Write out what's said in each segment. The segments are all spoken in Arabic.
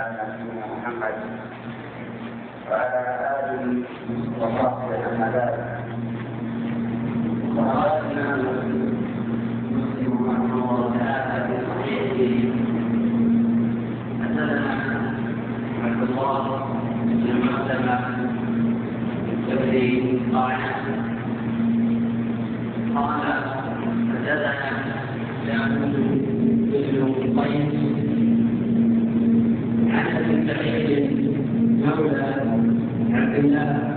على نبينا محمد وعلى آل وصحبه أما بعد أن مسلم رحمه الله تعالى في صحيحه حدثنا عبد الله بن مسلمة الزهري قال قال حدثنا داوود بن طيب. قيس Amen.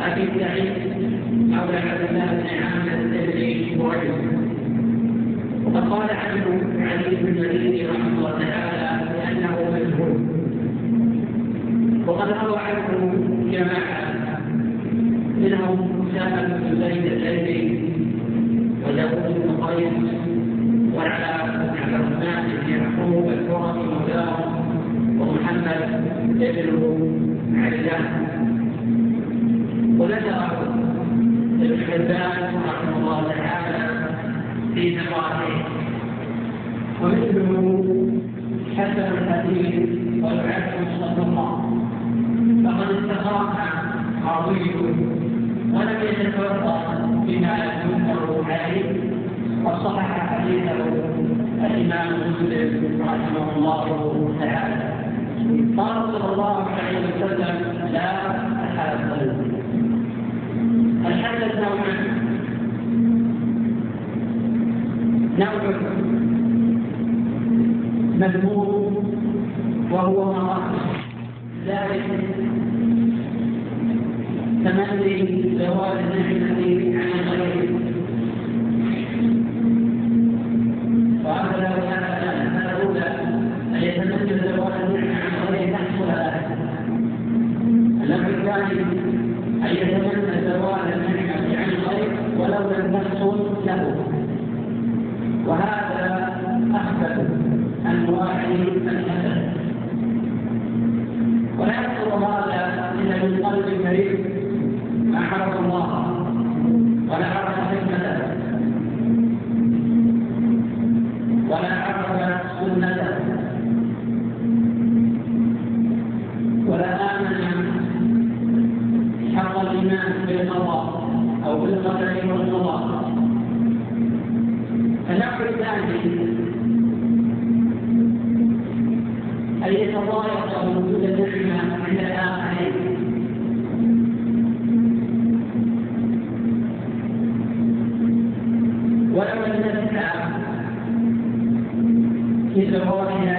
أبي السعيد أولى حسنات عامة التدريب وعلم وقد قال عنه علي بن الوليد رحمه الله تعالى بأنه مجهول. وقد روى عنه جماعة منهم سالم بن وهو ذلك كمثل زوال النعمة الإمام بالقضاء أو بالقدر والقضاء فنحو الثاني أن يتضايق وجود النعمة عند الآخرين. ولو أن نسعى في ظهورها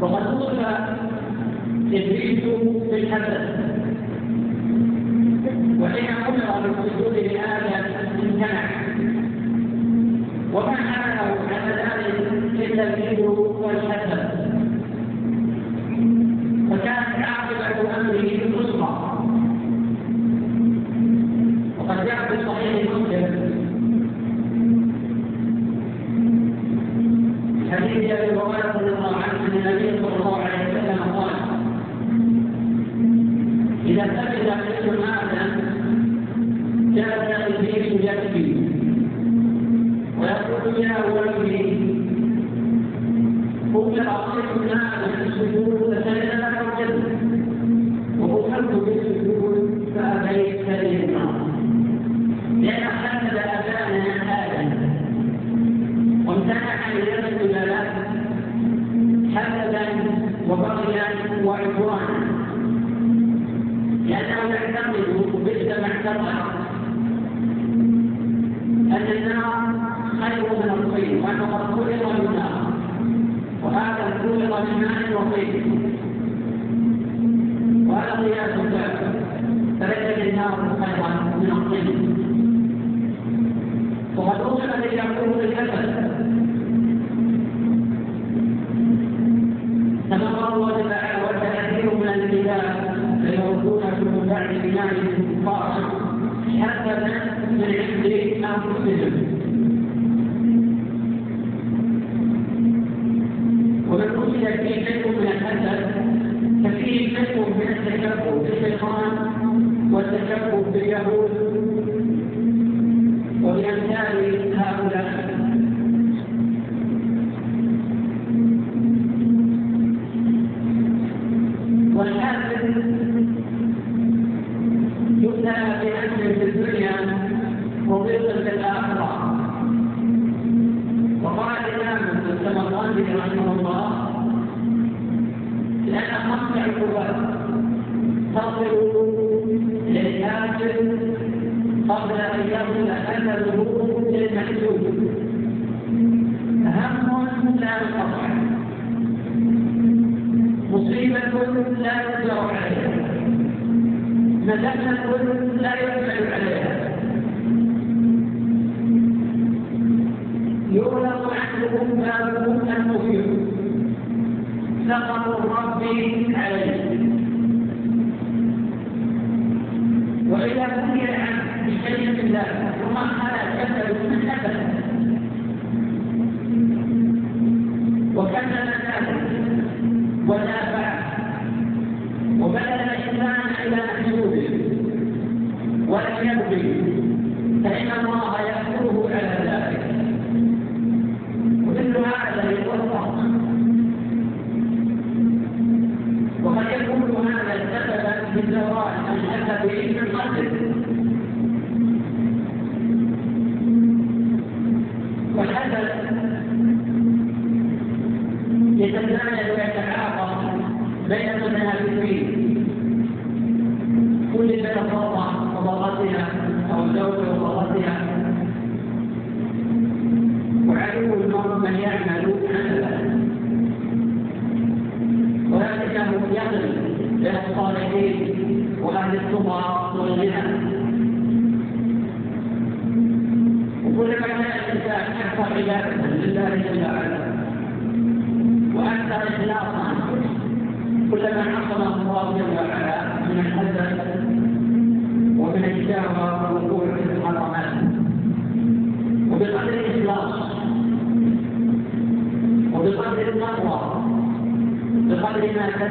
وقد وصف إبليس بالحسد وحين أمر بالسجود لآدم امتنع. وما حاله عن ذلك إلا الكبر والحسد الجوزي رحمه الله لأن مصنع القوات تصل للكافر قبل أن يصل أثره للمحجوب هم لا ينقطع مصيبة لا يرجع عليها. مدنة لا يرجع عليها. يغلق عنهم بابهم سقط ربي عليه. وإذا بني بشيء الله ثم خلا كسر من أبدا وكمل ذلك ونافع. وبذل الإنسان إلى حدوده ولم يبغي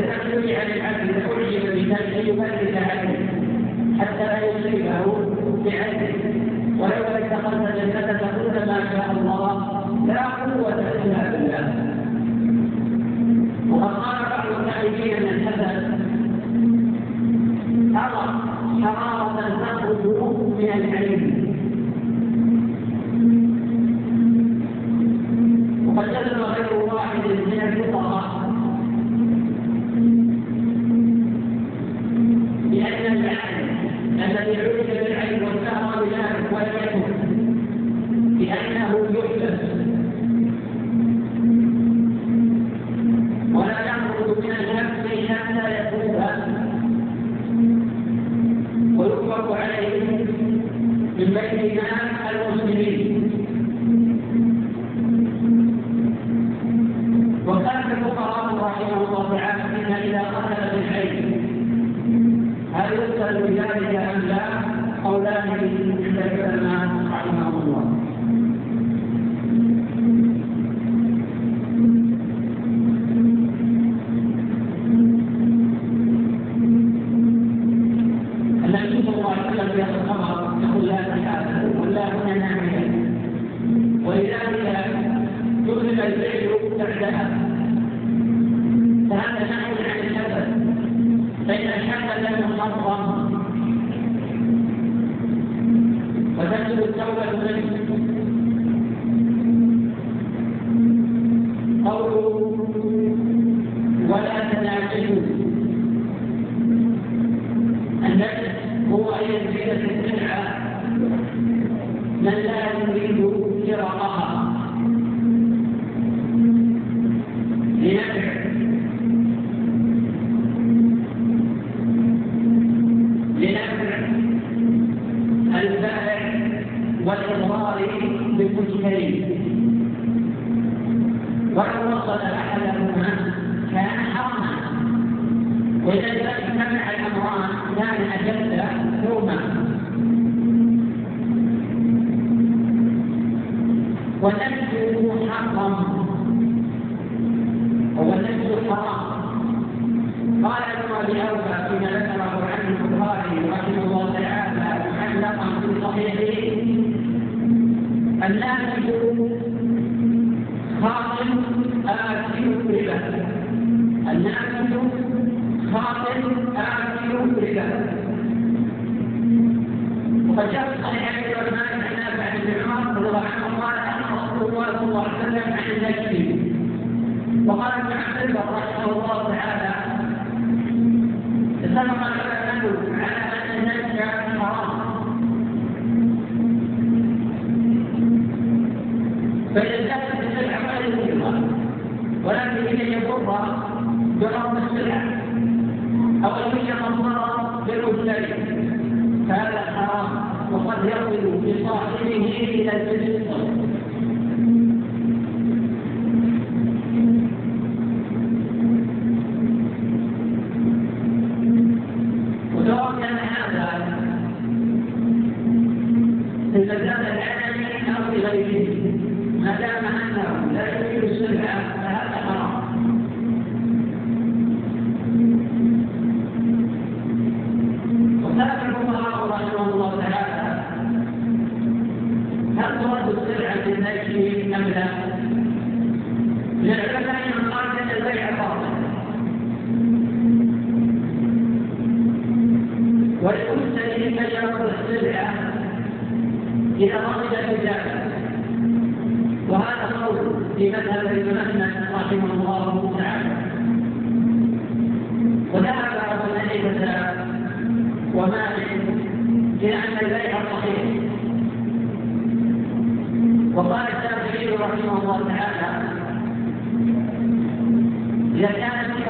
التخلي عن العبد حرم بذلك ان يبلغ عنه حتى لا يصيبه بعينه ولولا اتخذت جنتك كل ما شاء الله لا قوة إلا بالله. وقد قال بعض التعريفين من الحسن أرى حرارة تخرج من العلم لأن البيع صحيح. وقال الشافعي رحمه الله تعالى إذا كانت فيك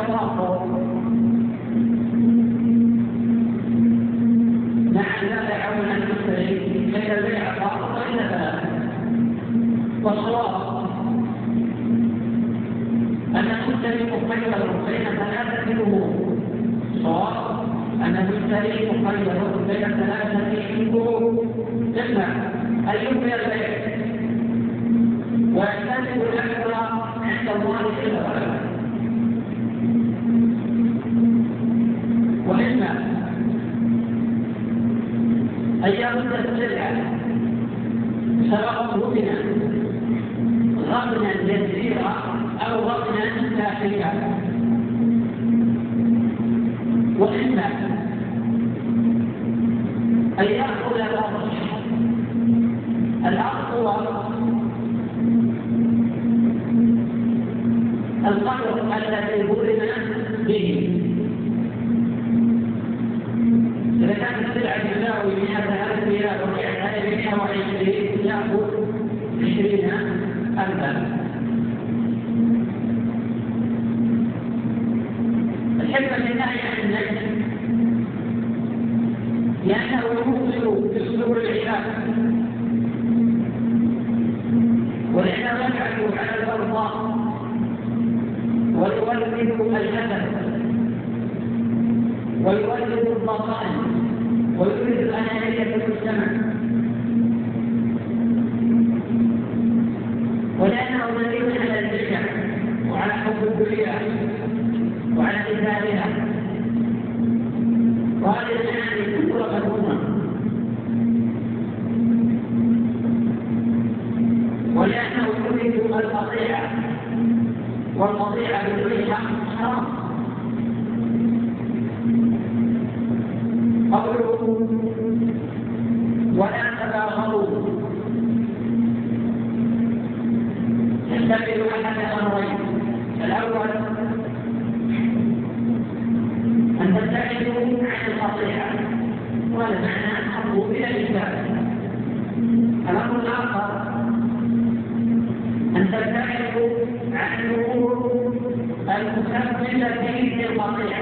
إلى الدين القطيع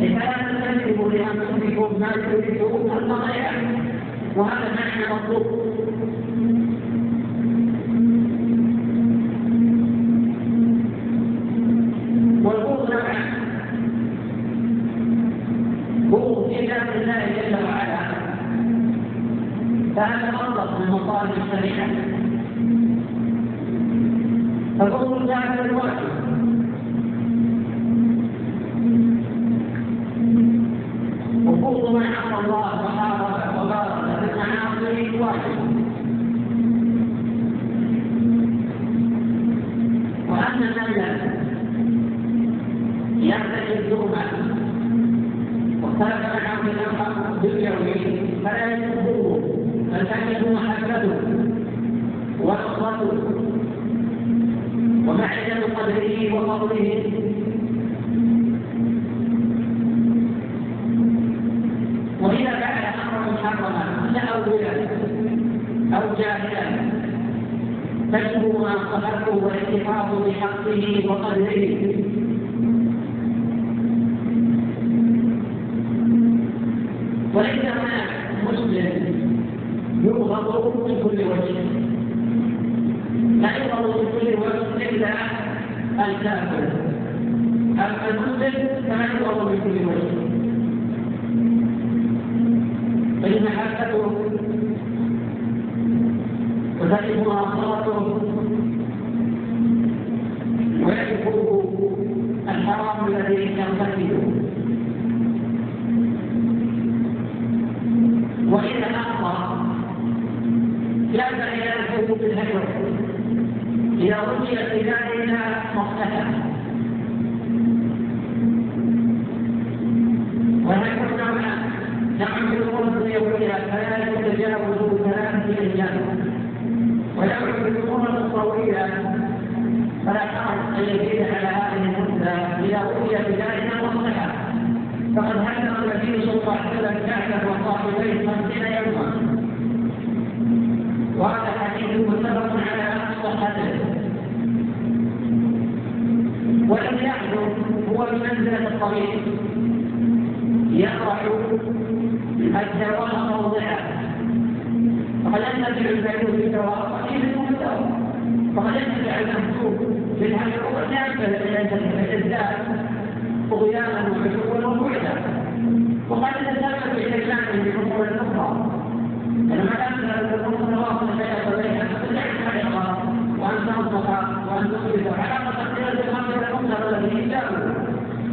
فلا تكذبوا لأنفسكم ما تريدون القطيع وهذا معنى مطلوب. مواصلته ويعرفه الحرام الذي يرتكبه وإذا أخطأ جاز عياده بالهجر إذا رجعت بذلك مصلحة ونحن نعم نعم في الأمور الدنيوية فلا يتجاوز ثلاثة أيام ونعم في فلا حرج أن يزيد على هذه المدة إذا رجعت بذلك مصلحة فقد هدم النبي صلى الله عليه وسلم كعبه وصاحبيه خمسين يوما. وهذا حديث متفق على صحته ولم يحدث هو بمنزلة الطريق. ينتفع الذات طغيانا الحقيقة وأن تنطق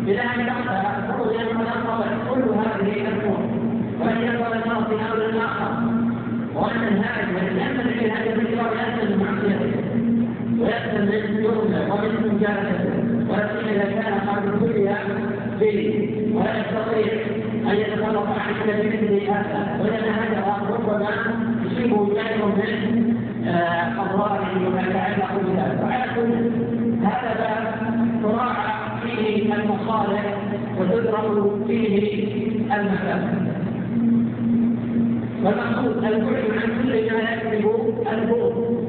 إلى ان تقطع طغيا ونقض كل هذه الأمور وان يقول المرء في وان الهاجم ينتبه إلى هذه الذكرى ويأتي بمعصيته ويأتي من يرمى ومن مجالسته ولكن إذا كان قبل كلها به ولا يستطيع أن يتخلص عن مثل هذا. ولان هذا ربما يصيبه شيء من اضراره وما يتعلق بذلك وعلى كل هذا باب تراعى فيه المصالح وتدرك فيه المفاسد والمقصود البعد عن كل ما يكذب البغض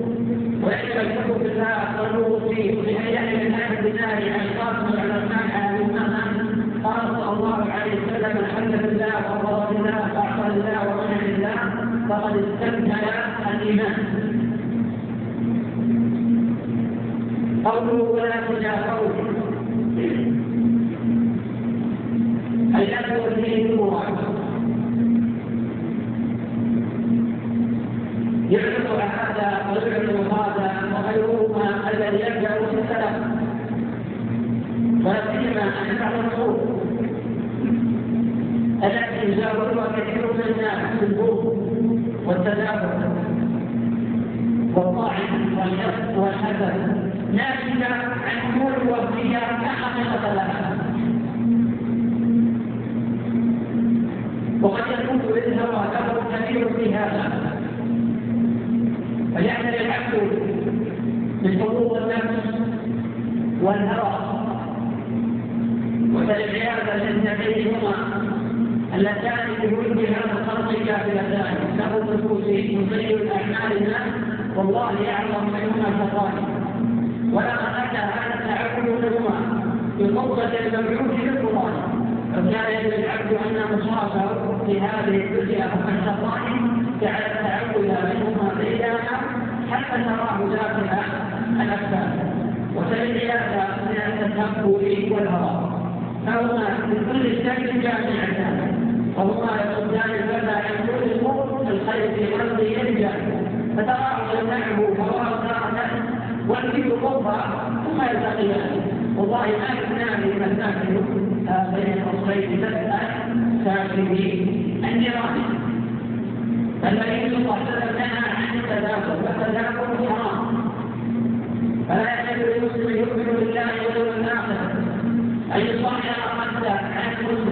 وإن الحكم بالله والنور فيه. ولأن يحمل الناس بالله عن قاسم العلماء على الإمام قال صلى الله عليه وسلم الحمد لله والرضا بالله وأعطى الله ومنع لله فقد استمتع الإيمان. قوله ولا تجاهروا الأب والدين الموعد الصوف التي يجاورها كثير من الناس في البوم والتدابر والطاعن واليأس والحسد ناتجه عن امور وهميه لا حقيقه لها. وقد يكون للهوى له كثير في هذا. فيحمل العبد من حقوق النفس والهوى. اللتان بوجه الخلق كافلتان له النفوس يضيع الأعمال والله يعلم منهما شران ولقد أتى هذا التعبد منهما بقوة المبعوث بالقران فكان يجب العبد أن مصابه في هذه الدنيا الشران جعل التعود منهما بينما حتى تراه داخل الأكفان وسيئات من التكبر والهوى. فهما من كل شيء جامعتان. وهما يصدان الفتى عن كل امور الخير في قلبه يرجع. فتراه يمنعه هواه تارة والكبر يطلبها ثم يلتقيان والله ما يمنع من ساكن بين القصرين تسأل ساكن النيران فالنبي صلى الله عليه وسلم نهى عن التداخل والتداخل حرام. فلا يحل للمسلم يؤمن بالله واليوم الآخر أن يصحح قد عن المسلم.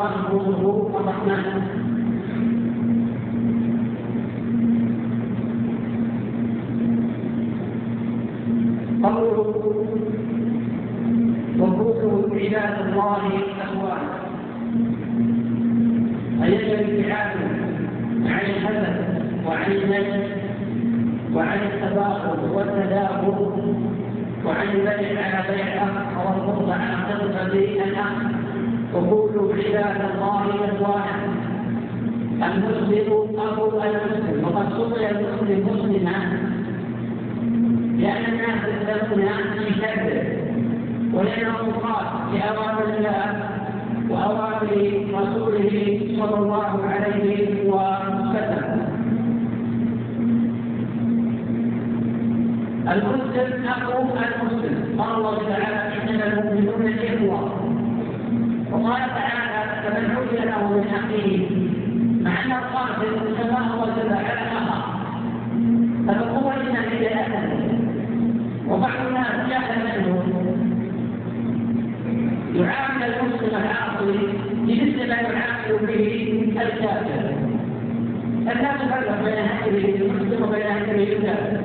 الشيطان حقوقه الرحمن قوله وقوله عباد الله اخوان أي الابتعاد عن الحسد وعن النجم وعن التباخر والتدابر وعن البيع على بيع أو القرب على قرب الاخ وقولوا عباد الله اخوانا المسلم ابو المسلم وقد سمي المسلم مسلما. لأن الناس يختلفون في شكله ولأنه مخاط لأوامر الله وأوامر رسوله صلى الله عليه وسلم. المسلم أخو المسلم قال الله تعالى إنما المؤمنون إخوة. وقال تعالى فمن حجي له من أخيه مع أن القاتل سماه الله على أخاه فالقوة إنما هي أهله وبعض الناس جهل منه. يعامل المسلم العاصي بمثل ما يعامل به الكافر. الناس فرق بين هكذا المسلم وبين هكذا الكافر.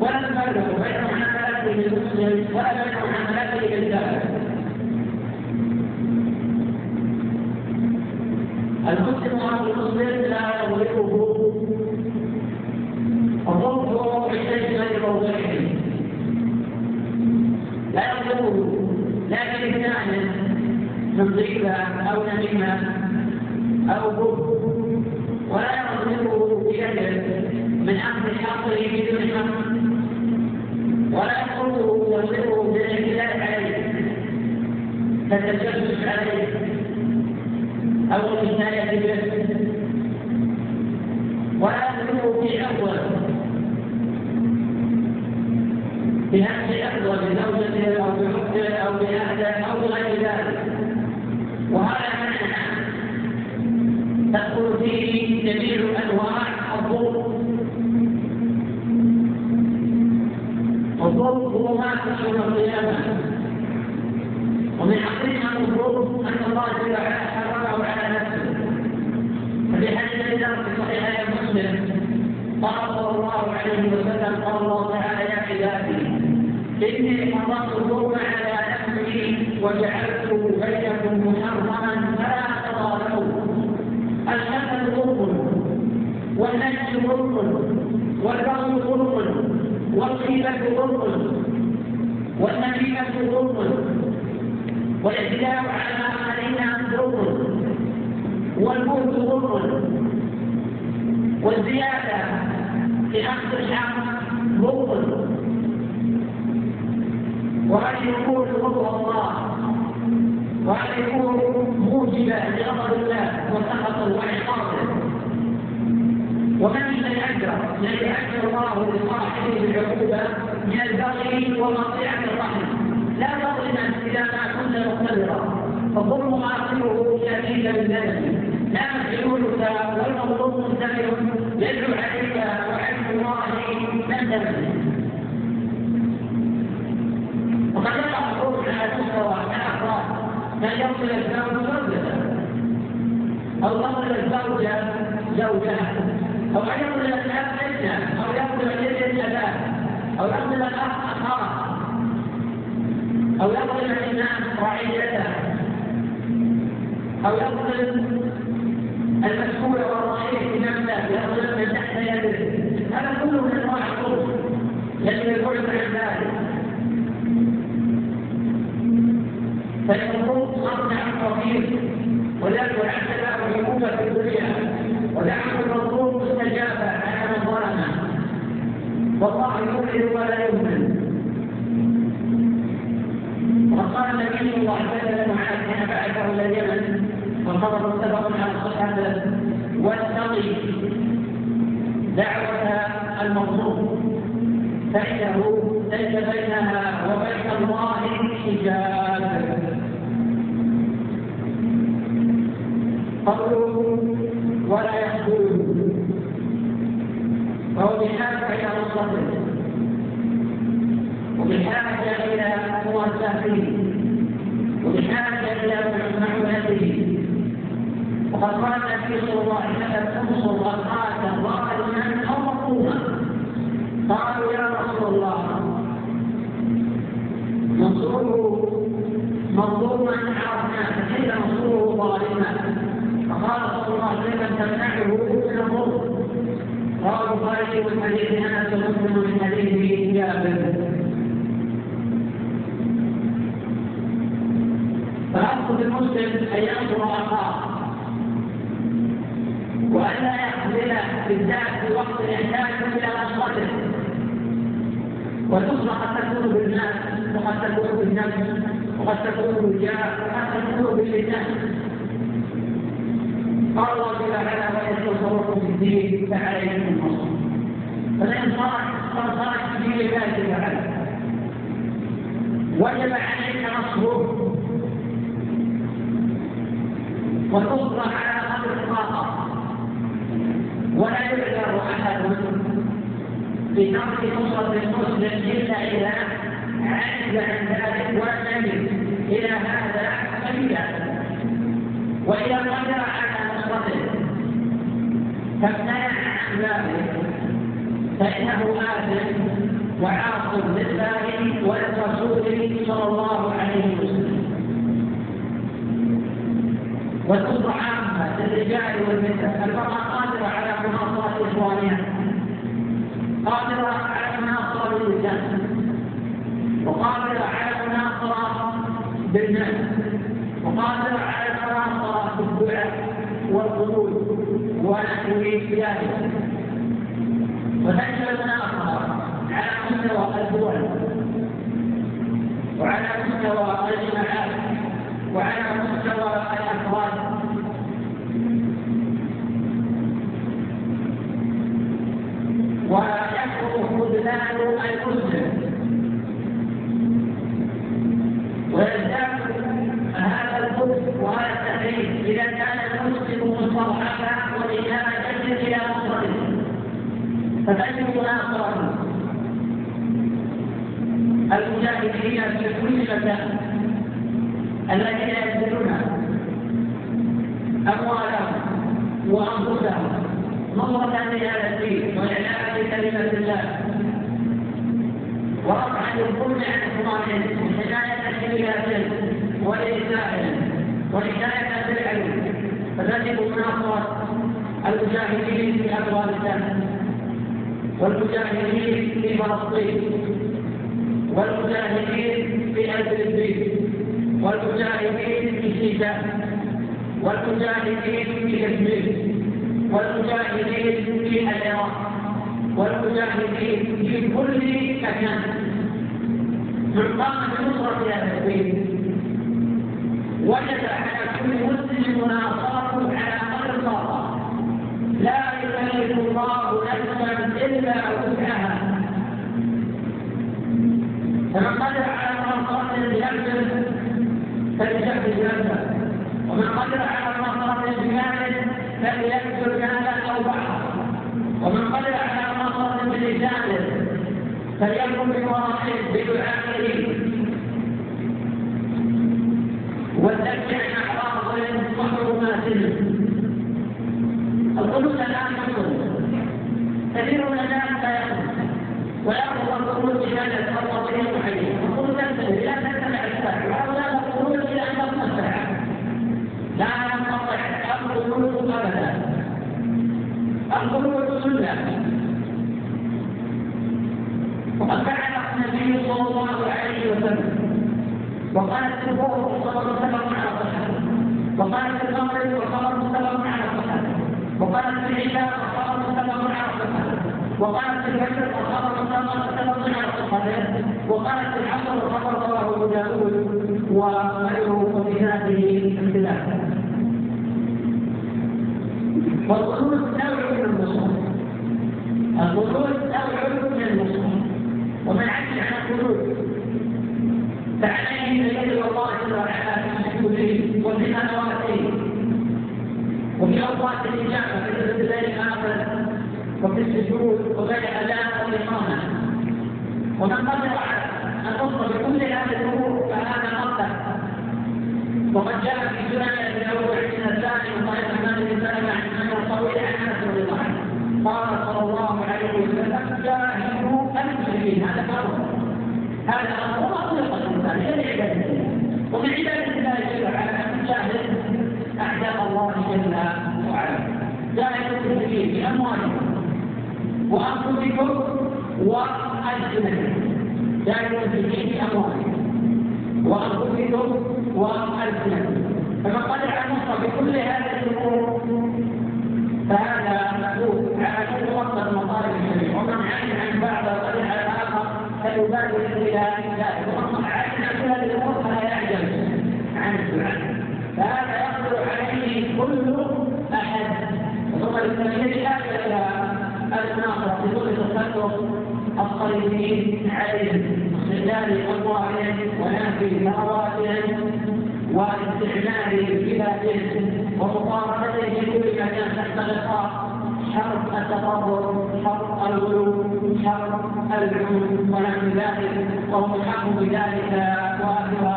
ولا نفرق بين معاملاته للمسلم ولا بين معاملاته للكافر المسلم على المسلم لا يغلبه وضربه بالسجن لموضعه لا يطلبه لكن الثاني من ضيفة أو نميمة أو بر ولا يطلبه بشكل من أخذ حقه بدون حق ولا يطلبه يطلبه بالاعتداء عليه كالتجسس عليه أو الكفاية بنفسه ولا يكون في أول. في نفس أفضل لزوجته أو بحبه أو بأهله أو بغير ذلك. وهذا معنى تدخل فيه جميع أنواع الظلم والظلم هو ما تشعر القيامة ومن حقيقة قال صلى الله عليه وسلم قال الله تعالى يا عبادي إني حرمت الظلم على نفسي وجعلته بينكم محرما فلا تظالموا الحسن ظلم والنجس ظلم والبغي ظلم والغيبة ظلم والنميمة ظلم والاعتداء على علينا ظلم والموت ظلم والزيادة في أخذ الحق ظلم وأن يكون غضب الله وأن يكون موجبا لغضب الله وسخطه وعقابه ومن الذي اجر الذي اجر الله لصاحبه بالعقوبه من البغي ومطيعه الرحم لا تظلم اذا ما كنت مقتدرا فالظلم اخره شديد بالندم لا مفعولك والمظلوم مستمر يدعو عليك وعلم وقد يقع الحروف على مستوى الافراد من يصل الزوج زوجته أو تصل الزوجه زوجها أو أن يقول الأب ابنه أو يقول الابن أباه أو يقول الأخ أخاه أو يقول الإمام رعيته أو يقول المسؤول والرئيس بنفسه يقول من تحت يده. كله من أنواع الظلم يجب البعد عن ذلك فإن الظلم صرف عن كثير ولذلك العدل والعقوبة في الدنيا ودعوة المظلوم مستجابة على من ظلمه والله يؤمن ولا يؤمن وقال النبي صلى الله عليه وسلم معاذ حين بعثه إلى اليمن وخبر متفق على الصحابه واتقي دعوة المظلوم فإنه ليس بينها وبين الله حجاب. قوله ولا يقبلون فهو بحاجة إلى مصدر. وبحاجة إلى مواساته وبحاجة إلى معونته. وقد قال النبي صلى الله عليه وسلم انصر اخاك ظالما أو مظلوما قالوا يا رسول الله ننصره مظلوما عرفنا كيف ننصره ظالما؟ فقال صلى الله وسلم تمنعه من الظلم رواه البخاري من حديث انس ومسلم من حديث جابر فالاصل المسلم أن ينصر أخاه. والا يخذل بالذات في وقت يحتاج إلى نصرته والنصره قد تكون بالناس وقد تكون بالنفس وقد تكون بالجاه وقد تكون باللسان قال الله جل وعلا ويتصرف في الدين فعليكم النصر فلئن صارت صارت في دين الله جل وعلا وجب عليك نصره. والنصر على قدر الطاقة. ولا يعذر أحد في ترك نصرة المسلم الا اذا عجز عن ذلك ولم إلى هذا سبيلا واذا قدر على فامتنع عن ذلك فإنه آثم وعاص لله ولرسوله صلى الله عليه وسلم والكفر عامة للرجال والنساء المرأة قادرة على مناصرة إخوانها قادرة على مناصرة الإنسان وقادرة على مناصرة بالناس وقادرة على مناصرة بالدعاء والقبول ونحو ذلك المناقضة على مستوى الدول وعلى مستوى الجماعات وعلى مستوى الافراد ويكثر خذلان المسلم ويزداد هذا الخبث وهذا التحريم اذا كان المسلم مستضعفا ولهذا إلى فتجد مناصرته والمجاهدين في كل مكان الذين يبذلون أموالهم وأنفسهم. نصرة لهذا الدين وإعلاء كلمة الله. ورفعا للظلم عن إخوانهم وحماية حماياتهم وإيذائهم وحكاية بالعلم فتجب مناصرة المجاهدين في أفغانستان والمجاهدين في فلسطين والمجاهدين في الفلبين والمجاهدين في سيناء والمجاهدين في كشمير والمجاهدين في العراق والمجاهدين في كل مكان. قام بنصرة هذا الدين. وجد على كل مسلم مناصرة على قدر الطاقة لا يكلف الله نفسا إلا وسعها فمن قدر على مناصرة بنفسه فليجهز ومن قدر على مناصرة بماله فليكسر مالا أو بعضا ومن قدر على مناصرة بلسانه فليكن بواحد بدعائه والذكر عن أعراض وحرمات القلوب الآن تقول كثير من الناس لا يقول ويأخذ القلوب بهذا الفرق بين المحيط القلوب تنتهي لا تتبع الساعة وهؤلاء القلوب إلى أن تقوم الساعة لا ينقطع القلوب أبدا القلوب سنة وقد فعل النبي صلى الله عليه وسلم وقالت الظهر والصبر متفق على صحته وقالت المغرب والخبر متفق على صحته وقالت العشاء والخبر متفق على صحته وقالت الفجر والخبر متفق على صحته وقالت العصر والخبر رواه ابو داود وغيره وفي هذه اختلاف والخروج نوع من النصوص الخروج نوع من النصوص ومن عجز عن الخروج فعليه ان يدعو الله جل وعلا في السجود وفي نوافله وفي اوقات الاجابه في الليل الآخر وفي السجود وغير اذان والاقامه ومن قدر على ان تصل بكل هذه الأمور فهذا قدر وقد جاء في سنن ابي داود عن الثاني وقال مالك بن سلمه عن انه طويل عن انس رضي الله عنه قال صلى الله عليه وسلم جاهدوا المسلمين هذا فرض هذا أمر ما خلق الانسان الا لعباده ومن عباده الله جل وعلا ان تجاهد اعداء الله جل وعلا جاهدوا المسلمين باموالكم وانفسكم والسنتكم جاهدوا المسلمين باموالكم وانفسكم والسنتكم فمن قدر على بكل هذه الأمور فهذا مكتوب على كل وقت المطالب الشريعه ومن عجز عن بعض وقدر الآخر فيبادر إلى ذلك ومن عجز عن كل هذه الأمور فلا يعجز عن الدعاء فهذا يقدر عليه كل احد ثم التمييز حاجة إلى المناصره في الصليبيين عليهم استغلال اموالهم ونفي ثرواتهم واستعمال بلادهم ومقارنته في كل تحت غطاء حرب التطور حرب الغلو حرب العنف ونحو ذلك وهم الحق بذلك واخرا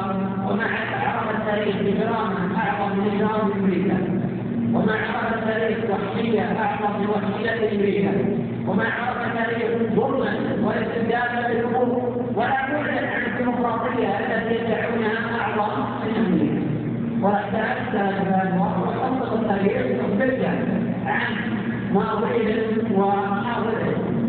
ومع عرف التاريخ بجرامه أعظم من اجرام أمريكا وما عرف التاريخ وحشيه اعظم من وحشيه أمريكا وما عرف التاريخ ظلما واستبدادا بالحقوق ولا بعدا عن الديمقراطية التي يدعونها اعظم من أمريكا واحتاج وخصص التاريخ مختلفا عن ماضيهم وحاضرهم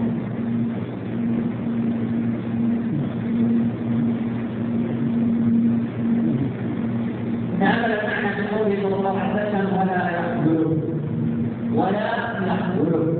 هذا المعنى في قوله صلى الله عليه وسلم ولا يقبل ولا يقبل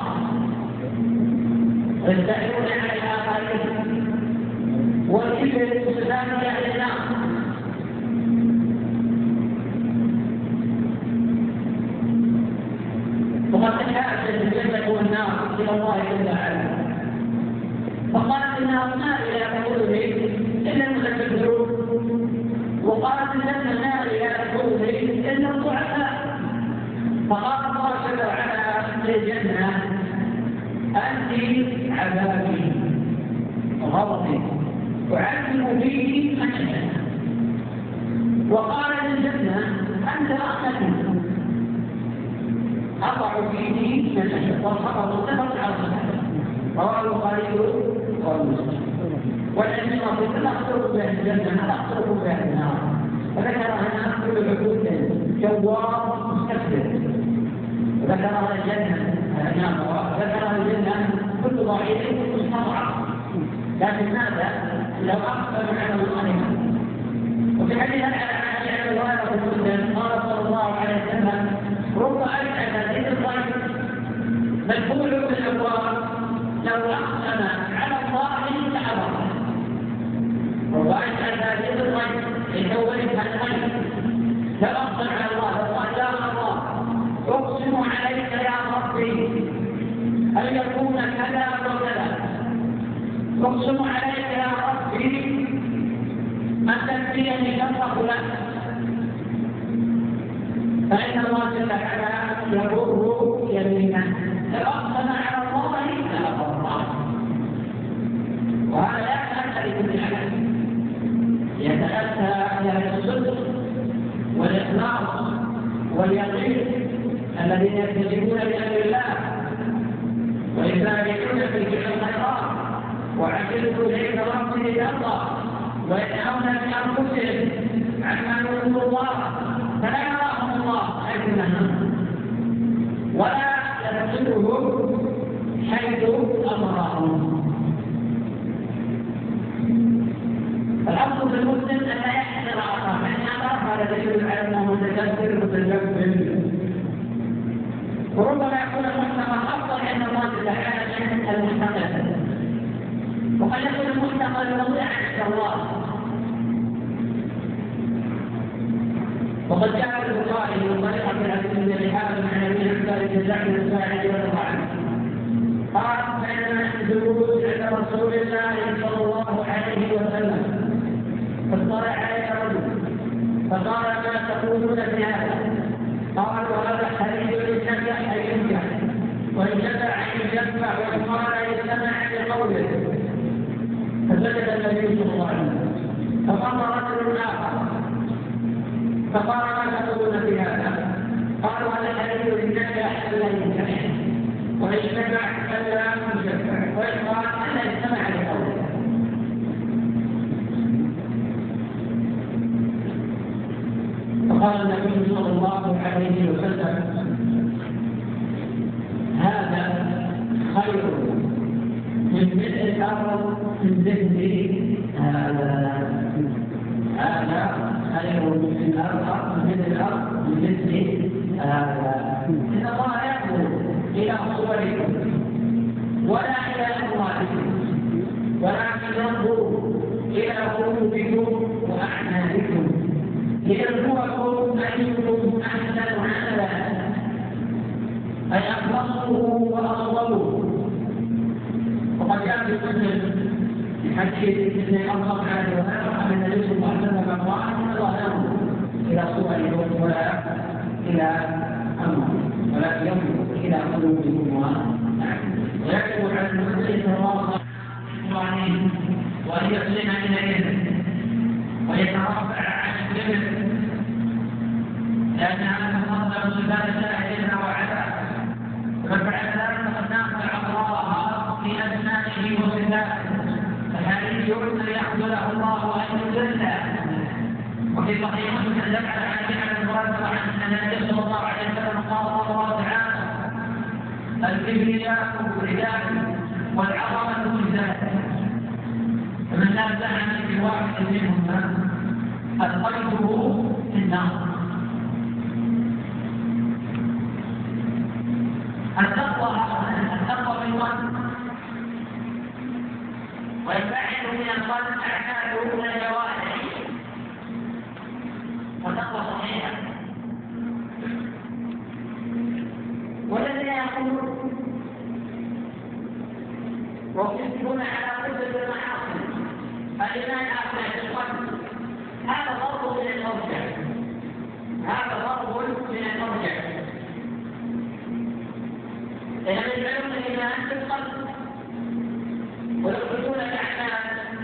يستحقون على آخرين وإلا الإسلام يعني النار وقد تحاجت الجنة والنار إلى الله جل وعلا فقالت النار ما إلى قلوبه إلا المتكبرون وقالت الجنة النار إلى قلوبه إلا الضعفاء فقال الله جل وعلا للجنة انت عذابي. غضبي اعذب فيه من وقال للجنه أنت رحمتي أضع فيه من أشد والخبر متفق على الصحة رواه البخاري ومسلم والعلم لا تخطر بها الجنة لا تخطر بها النار. فذكر هنا كل عبود جوار مستكبر ذكر الجنة النار ذكر الجنة كل ضعيف مستضعف لكن ماذا لو أقبل على الله وفي حديث عن ابي هريره مسلم قال صلى الله عليه وسلم رب أجعل ذكرا مدخول بالأبواب لو أقسم على الله لأبره رب أجعل ذكرا لتولد الخير لو أقسم على الله أقسم عليك يا ربي أن يكون كذا وكذا أقسم عليك يا ربي أن تكفيني شر فلان فإن الله جل وعلا يبر يمينا تأقسم على الله فأبر الله. وهذا لا أحد يتأتى على الصدق والإخلاص واليقين الذين يلتزمون بأمر الله. ويسارعون في الخيرات وعجلوا إليك ربهم الله ويدعون بأنفسهم عما يرضي الله فلا يراهم الله حيث ولا يدخلهم حيث أمرهم. الأصل في المسلم أن لا يحسر عصاه فإن أمر هذا دليل على أنه متكبر متجبر وربما يكون المحتمل أفضل عند الله جل وعلا من المحتمل وقد يكون المحتمل موضعا عند الله وقد جاء البخاري من طريقة العبد بن الحارث عن ابي عباد بن سعد الساعدي رضي قال بينما نحن جلوس عند رسول الله صلى الله عليه وسلم. فاطلع علي رجل. فقال ما تقولون في هذا؟ قالوا هذا حديث انك ان ينجح وان جدع ان يجمع وان قال يستمع لقوله النبي صلى الله عليه وسلم فقام رجل اخر فقال ما تقولون في هذا؟ قالوا هذا الحديث للنجاح الا ينجح ويجتمع الا يشفع ويقال الا يجتمع لقوله فقال النبي صلى الله عليه وسلم هذا خير من ملء الأرض من ذهن هذا خير من الأرض من بمثل هذا ان الله ينظر إلى صوركم ولا إلى اموالكم ولكن ينظر إلى قلوبكم واعمالكم ليبلوكم ايكم احسن عملا أي اخلصه واصوبه وقد جاء حديث ابن عمر عليه وسلم أن النبي صلى الله عليه وسلم قال ان الله إلى صوركم ولا إلى امركم ولكن ينظر إلى قلوبكم ويكتب عن المسلم تواصل وان يسلم اليه ويترفع عن الكبر لأن هذا مصدر صفات الله جل وعلا فبعد ذلك يريد يقبله الله وان يذله وفي صحيح مسلم عن ابن المراد عن النبي صلى الله عليه وسلم قال الله تعالى الكبرياء رداء والعظمه رداء فمن لا زعم في واحد منهما القلبه في النار. التقوى في القلب ويبعد من القلب اعماله من الجوارح وتقوى صحيحه والذين يقولون ولا القلب هذا ضرب من المرجع هذا ضرب من المرجع إذا من علم الإيمان في القلب ويخرجون الأعمال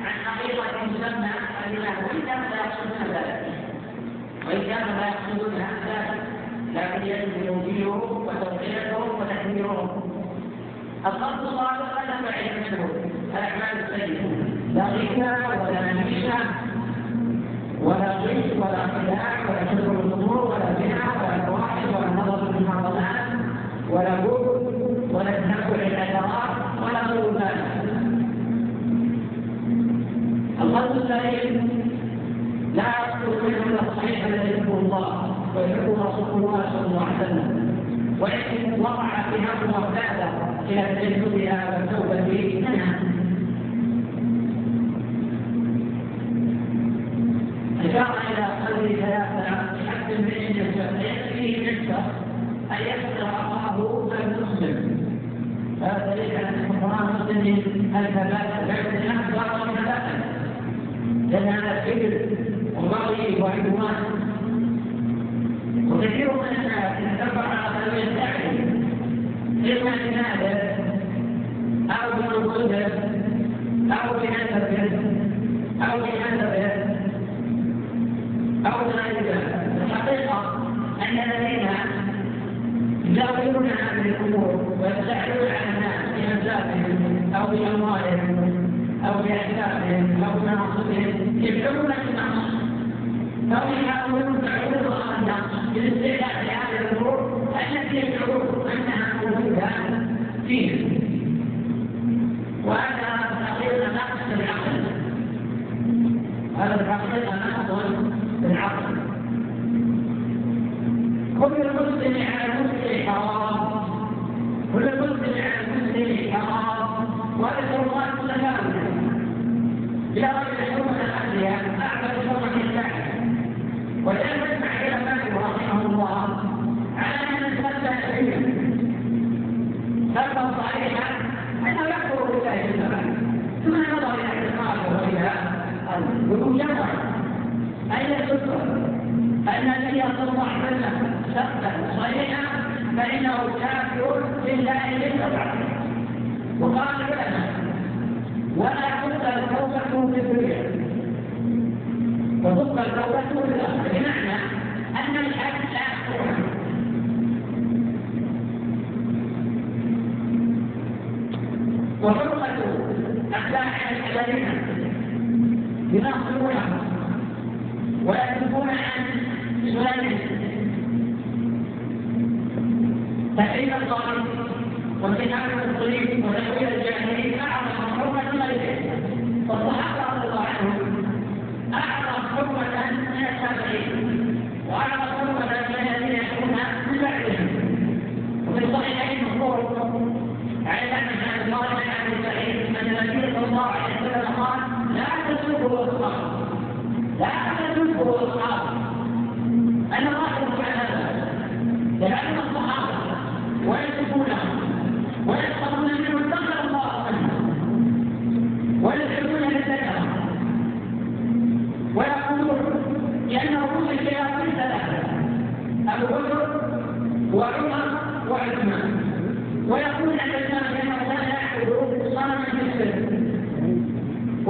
عن حقيقة مسمى الإيمان وإن كانوا لا يقصدون ذلك وإن كانوا لا يقصدون ذلك لكن يجب توجيهه وتوقيته وتكبيره القصد الصادق لا منه الأعمال السيئة لا غنى ولا نميمة ولا غش ولا خداع ولا شرب الصدور ولا بناء ولا فواحش ولا نظر في ولا بغض ولا تنبع الأثرات ولا غير ذلك القلب السليم لا يصدر منه الصحيح الذي يحبه الله ويحبه رسول الله صلى الله عليه وسلم. وإن وقع في مرتاحة إلى تجنبها والتوبة منها أشار إلى قوله ثلاثة حتى من النسبة يكفيه نسبة أن يسر أخاه المسلم على أن القرآن مسلم الكبائر بعد الناس بعض الكبائر لأن هذا الكبر وبغي وعدوان وكثير من الناس يتبع على سبيل بنادر أو بمنقذ أو بنسب أو بنسب أو غير الحقيقة أن الذين يزاولون هذه الأمور ويستحيلون على الناس بأنسابهم أو بأموالهم أو بأحسابهم أو بمناصبهم يدعون الناس أو يحاولون تعويض الناس بالاستعداد لهذه الأمور التي يشعرون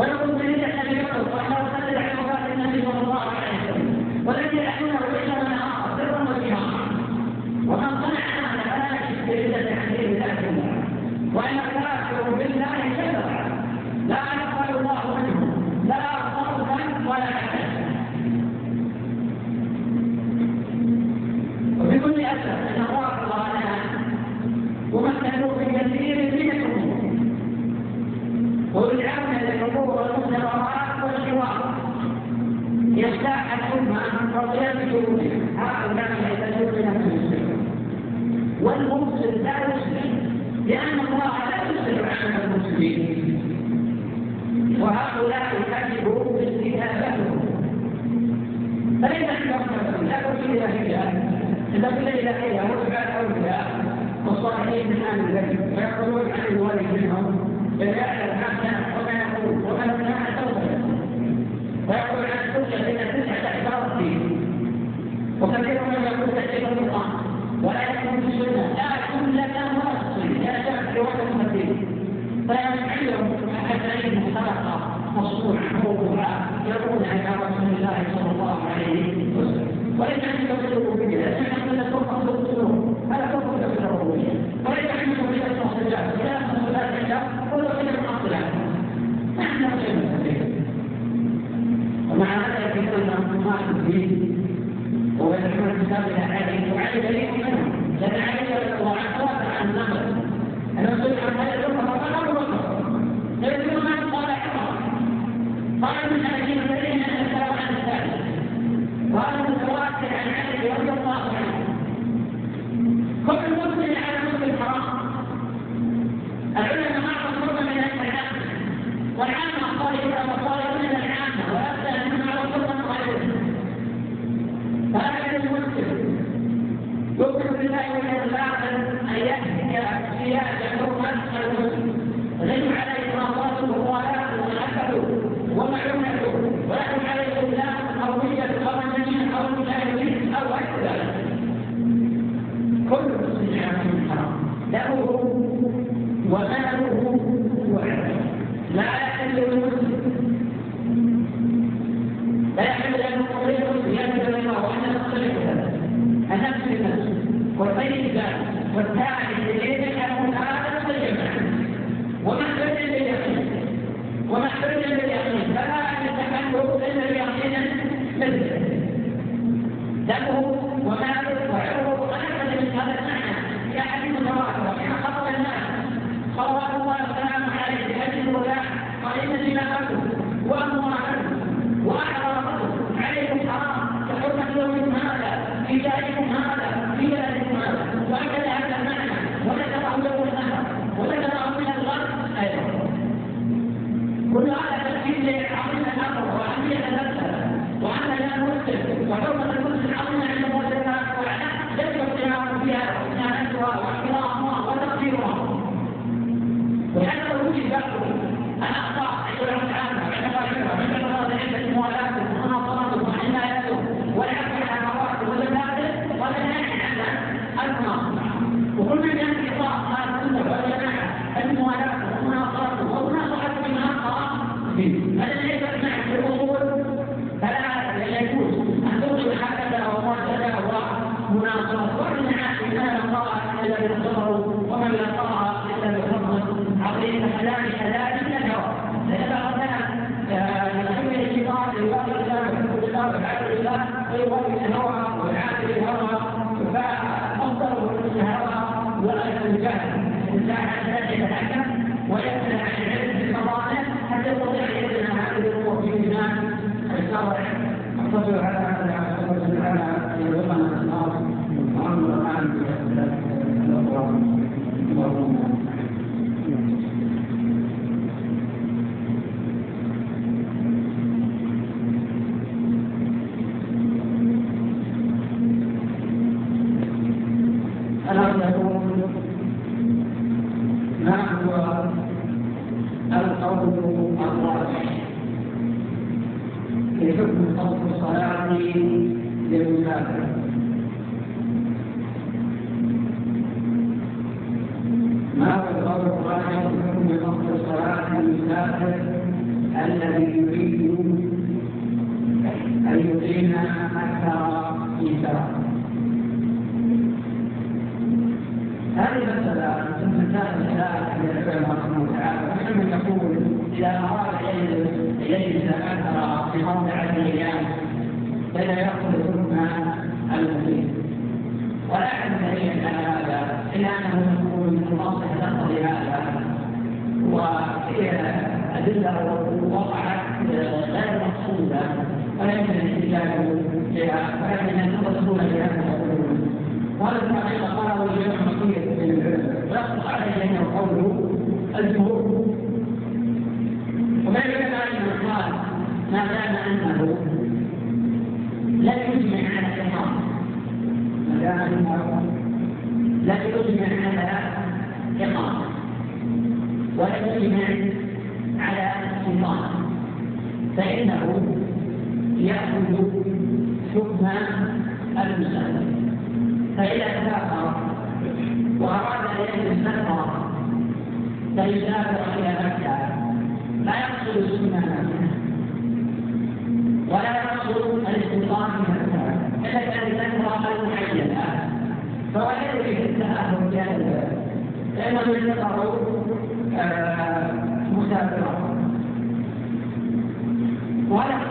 Where فليس لا توحيد إلهية إذا قيل إلهية واتبع الأولياء والصالحين من أهل البيت ويقولون عن الوالد منهم بل مصنوع موضوع يقول رسول الله صلى الله عليه وسلم وليس في هذا وليس في ولا ولا في نحن ومع هذا يكون الدين. إلى هذه وعلى ذلك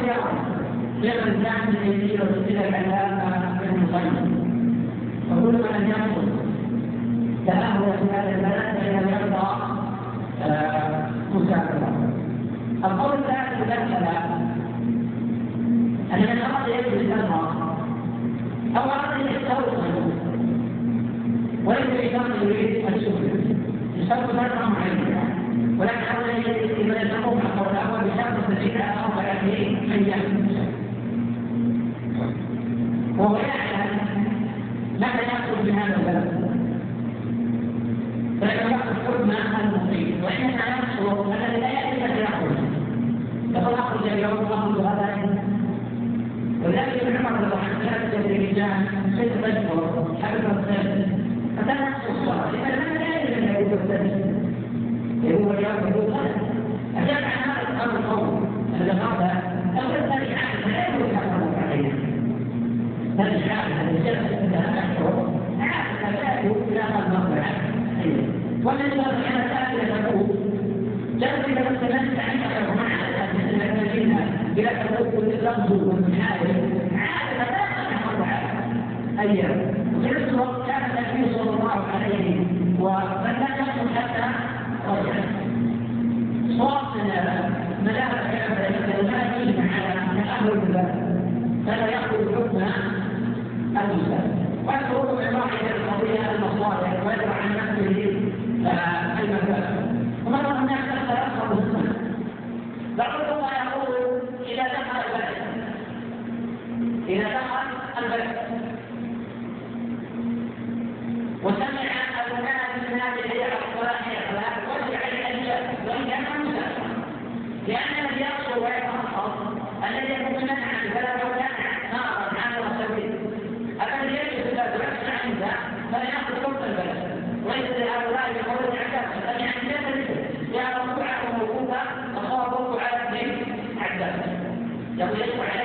اختيار لمن كان يسير إلى العلامة ابن القيم وكل من يقصد تأهل في هذا البلد فإنه يرضى مسافرا القول الثالث مثلا أن من أراد يجلس الأمر أو أراد أن يستوصل وليس بشرط يريد السنة الشرط فترة معينة ولكن أولا يجب أن يتقوم حقه بشرط تزيد أربعة أيام وهو يعلم متى يخرج من هذا البلد. فإنه يأخذ حكم المقيم وإنما يشعر الذي لا يأتي متى يخرج يقول أخرج اليوم غدا ولذلك ابن عمر رضي الله عنه كانت الرجال سيد تشعر حبيب الخير. فكان نفس الصلاة لأن لا يجب أن يكون الثاني هو اليوم يقول أجاب عن هذا الأمر القول أن هذا أو الذي عاد لا يكون يحصل عليه هذا العاد الذي جلس عندها أشهر عاد لا يكون إلى المرضى أيام وفي نفس الوقت كان النبي صلى الله عليه ومن لم يصل حتى رجع صوت ملاك لا يجب على تأهل البلد فلا يأخذ حكم المسلم ويخرج من واحدة القضية المصالح ويدرع عن نفسه المفاسد ومرة هناك شخص يأخذ السنة بعضهم يقول إذا دخل البلد إذا دخل البلد وسمع المنادي المنادي حي على الصلاة حي على الصلاة وجع الأجيال وإن كان مسافرا لأن الذي يقصر ويتنصر الذي يكون منعا فلا يمنع نارا عن السبيل الذي يجلس لا يرجع عنده فلا يأخذ حكم البلد وليس لهؤلاء بقول عباس بل يعني ليس يا ركوعه موقوفة فصار على ابن عباس يقول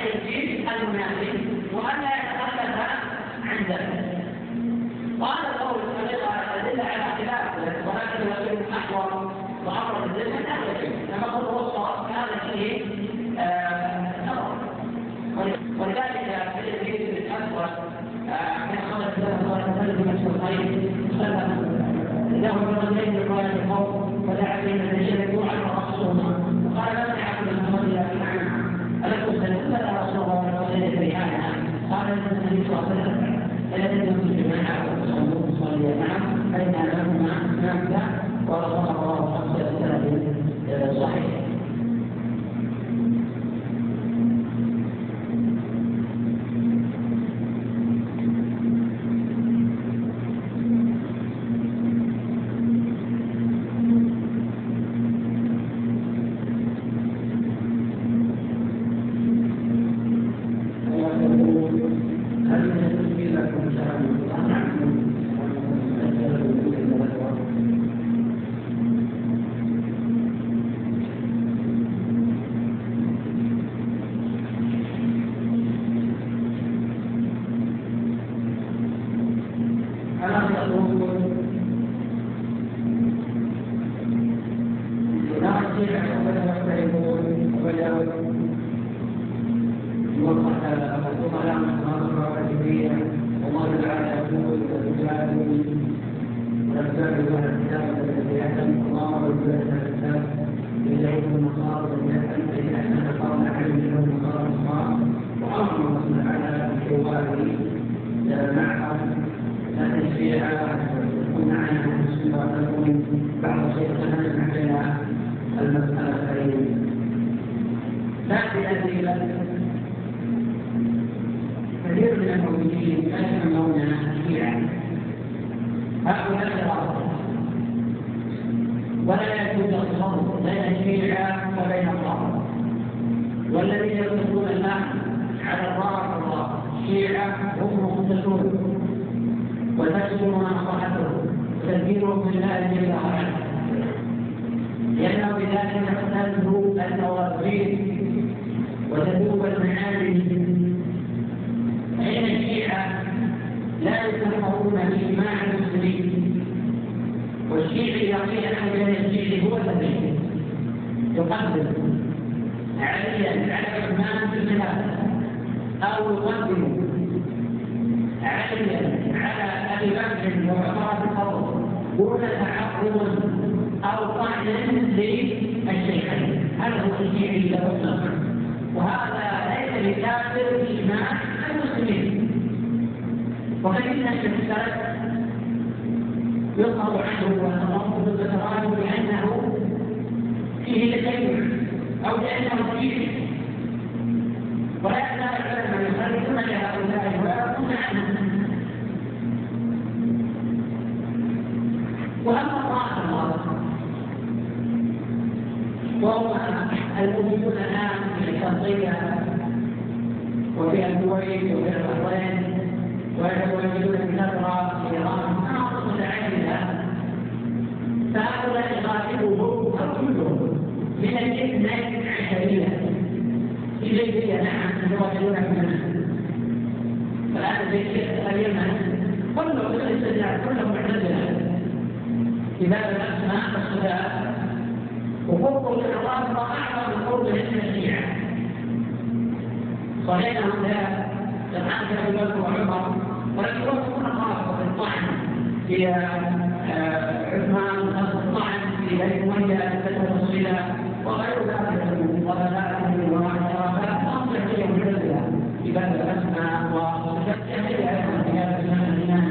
هؤلاء الأرض ولا يجوز الصوت بين الشيعة وبين الله والذين يطلقون الناس على الله الله الشيعة هم تتقون وتكتمون مصلحتهم وتذكيرهم بالله جل وعلا لأنه بذلك تختلف التوابين وتذوب المعاني يتفقون بإجماع المسلمين والشيعي يقين أن الشيعي هو الذي يقدم. عليا على عثمان في الخلافة أو يقدم. عليا على أبي بكر وعمر الفضل دون تعقل أو طعن للشيخين. هذا هو الشيعي له وهذا ليس لكافر المسلمين وفإن الإنسان يظهر عنه وتنظر بالتراجع بأنه فيه تشيع أو لأنه فيه ولا يزال العلماء يخالفون لهؤلاء ويعرفون عنهم وأما طاعة الله وهو المؤمنون الآن في الشرقية وفي الكويت وفي البحرين ويتواجدون بكثرة في إيران مناطق متعددة فهؤلاء غالبهم كلهم من الاثنين عشرية في ليبيا نعم في المسجد فالآن ليبيا اليمن كلهم الاستدلال كلهم معتزلة في باب الأسماء والصفات وقرب الإعراب أعظم من قرب من الشيعة صحيح لا جمعان ابي بكر وعمر ولكن يوصفون خاصة الطعن في عثمان الطعن في بني أمية التوصيلة وغير ذلك من ضلالات واعترافات تصلح هي معتزلة في باب الأسماء أيضا في باب الإيمان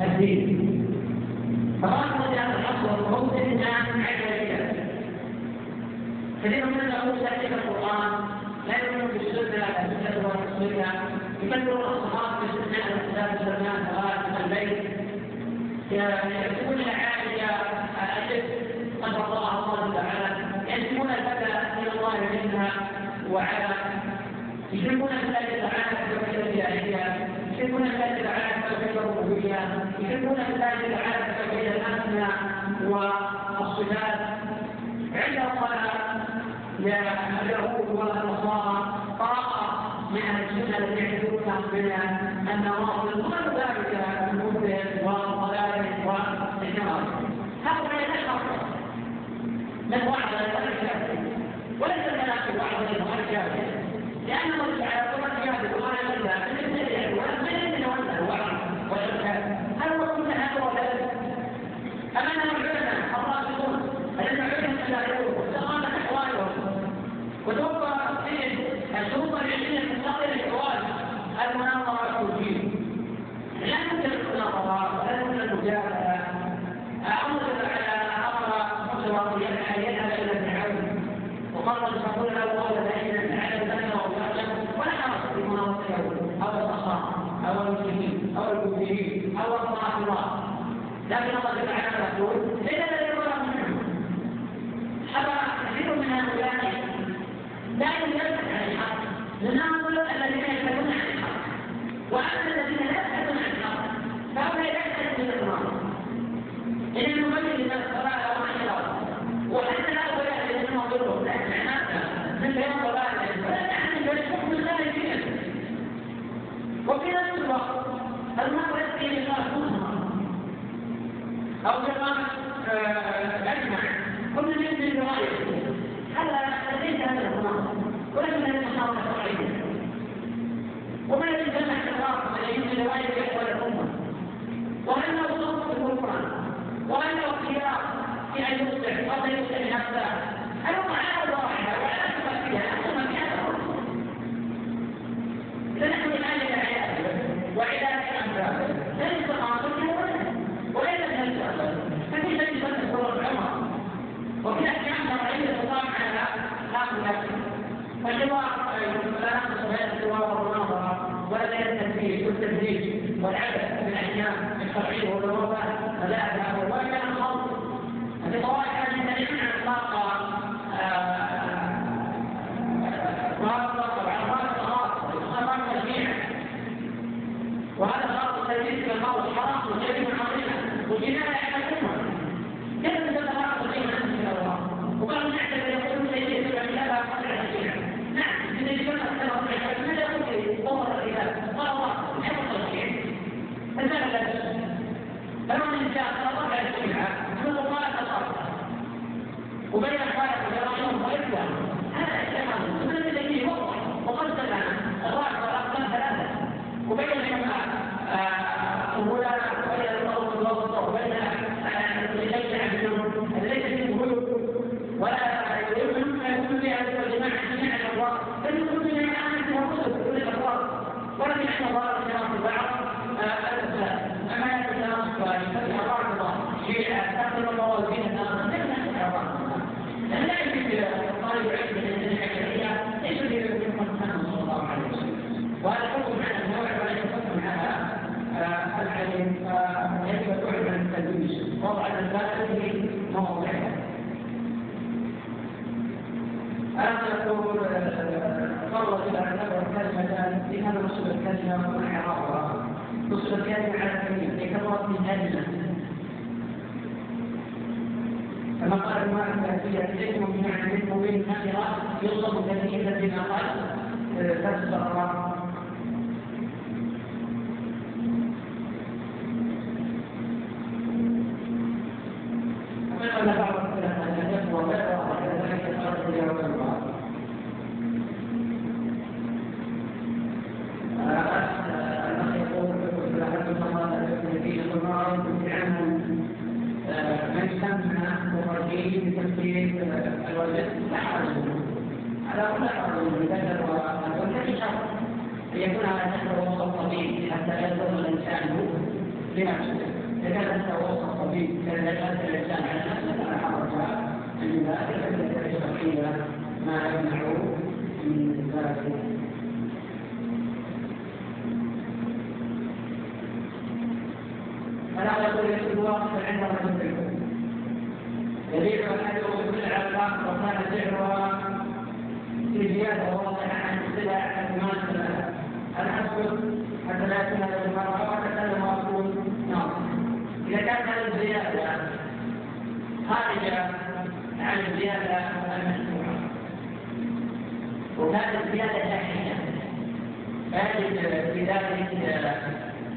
والدين فقال هذا الأصل هو عن عدلية كثير من الناس يأتي القرآن لا يؤمن بالسنة لا السنة والسنة يكبر الصحابة باستثناء الكتاب سلمان صلاة البيت. يكتبون العائلة أجد قد الله الله تعالى. ينسبون الفتى إلى الله منها وعلى. يشركون بالله تعالى في توحيد الجاهلية. يشركون بالله تعالى في توحيد الربوبية. يشركون بالله تعالى في توحيد الأسماء والصفات. عندهم اليهود والنصارى طاقة من السنة التي يعرفونها من النواصب وغير ذلك من مبدل وضلال والإنكار هؤلاء الأشخاص من وعد الكافر وليس المناخ وعد الكافر لأنه تعالى قل الكافر وأنا لا من يدعي ولا من يتولى الوعد والكافر هل هو كل هذا وذلك أمام العلماء الراشدون الذين علموا الشاعرون واستقامت أحوالهم وتوفر فيهم الشروط العلمية المستقلة للجواز المناظرة والتوجيه لا يمكن المناظرة ولا يمكن المجادلة أمر على أمر إلى ابن عون وقرر يقول له قال بين على البشر والبشر ولا حرج في أو النصارى أو المسلمين أو الكوفيين أو الرافضة لكن الله وعلا يقول ليس الذي يقول منهم حضر كثير من هؤلاء يلبس عن الحق لننظر الذين يبحثون عن الحق واما الذين لا يبحثون عن الحق فهؤلاء لا يحتاجون إلى النظر ان نبين لمن عن الأرض وحتى لا هؤلاء الذين ننظرهم لا من بين ضلال ولا نحن بل حكم الله فينا وفي نفس الوقت المرء ياتي لقاء أو لقاء أجمع. كل من برأيه هذا ليس هذا المحاولة الشرعية وما يتجمع احترام على رواية إخوة الأمة وأنه صوت في القرآن وأنه اختيار في أن يصلح قبل يصلح نفسه هل هو على واحدة وعلى أكثر فيها أكثر من هذا فنحن الآن إلى عياده وعلاج أمثاله ليس قاصد وليس نفسه ففي شيء يسمى سورة عمر وفي أحكام شرعية تقام على هؤلاء فالجواب لا نقص بين الجواب والمناظرة ولا بين التنفيذ والعدد من الشرعية والوفاة فلا هذا ولا كان خلط في طوائف هذه دليل على إطلاق رابطة وعلى رابطة خاصة يسمى رابطة جميع وهذا غلط تجريد من الموت حرام وجريمة عظيمة وجناية على الأمة كيف تتفاعل قيمة من الله وقالوا نعتبر يقولون سيدي سبع لا قدر الشيعة نعم إذا جبنا السنة والعشرة ماذا يقول أمر الإله قال الله حفظ الشيعة فزال لا تسمع فمن إن شاء الله رفع الشيعة ثم قال تصرف وبين الخالق والرحمن والإسلام هذا اجتماع من الذي وضح وقدم الراجع والأقسام ثلاثة وبين الجماعة هنا بين الأرض والوسط وبين ليس عبدهم ليس فيه غلو ولا يمكن أن يكون في هذه الجماعة جميع الأبواب بل يكون من الآن في الرسل كل الأبواب ولكن إحنا ظاهر الكلام في بعض أما يتكلم فإن بعض الله في تقدم الموازين الناس لم نحن لأن لا يمكن طالب علم من الحكمية ليس في محمد صلى الله عليه وسلم وهذا حكم على النوع وليس حكم على العلم يجب تعلم عن التدريس وضع الزكاة في مواضعها أنا أقول مرة إلى أن نقرأ كلمة في هذا نصب الكلمة والإعرابها نصب الكلمة على الكلمة. لكثرة من كلمة كما قال المعنى التأثير إليكم من علمكم من نكرة يصب تأثيرا بما قال تفسر أن بعض الخلافات وغيرها وغير ذلك خرج إلى وجه بعض. الأخ يقول هل تصل الذين قلنا بأن من سمى مخرجين بتفسير الوجه لا حرج على كل حرج بذكر والوجه شرط ليكون على نحو وسط طبيعي حتى يصل الإنسان كان أنت وسط طبيب كان يجعل الإنسان على نفسه فلا حرج ما يمنعه من ذلك فلا يقول يكتب واقفا عند رجل يبيع احدهم وكان سعرها في زياده واضحه عن السلع المماثله الحسب حتى لا يكون هذا المرأة وحتى لا يكون ناقص إذا هذه الزيادة خارجة عن الزيادة المشروعة وكانت الزيادة جاهلية فيجب في ذلك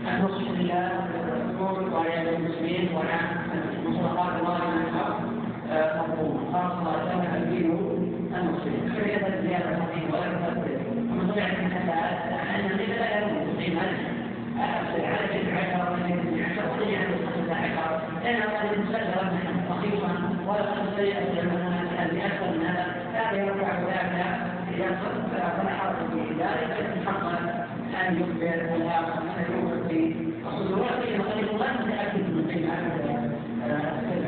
النصح لله والامور وعلى المسلمين وعلى مصطلحات الله مفهوم خاصة كما الدين المسلم فهي الزيادة الخفيفة ولا تفضل ومن طبيعة الحساس أن النبي لا يكون مسلم هذا على جمع عشرة من عشرة لأن أصل الإنسان لو أن رخيصا ولا تكون سيئة بأكثر من هذا هذا يرفع ذلك إذا فلا حرج في ذلك لكن حقا أن يخبر ولا أن يخبر بصدورته وقد لا متأكد من قيمة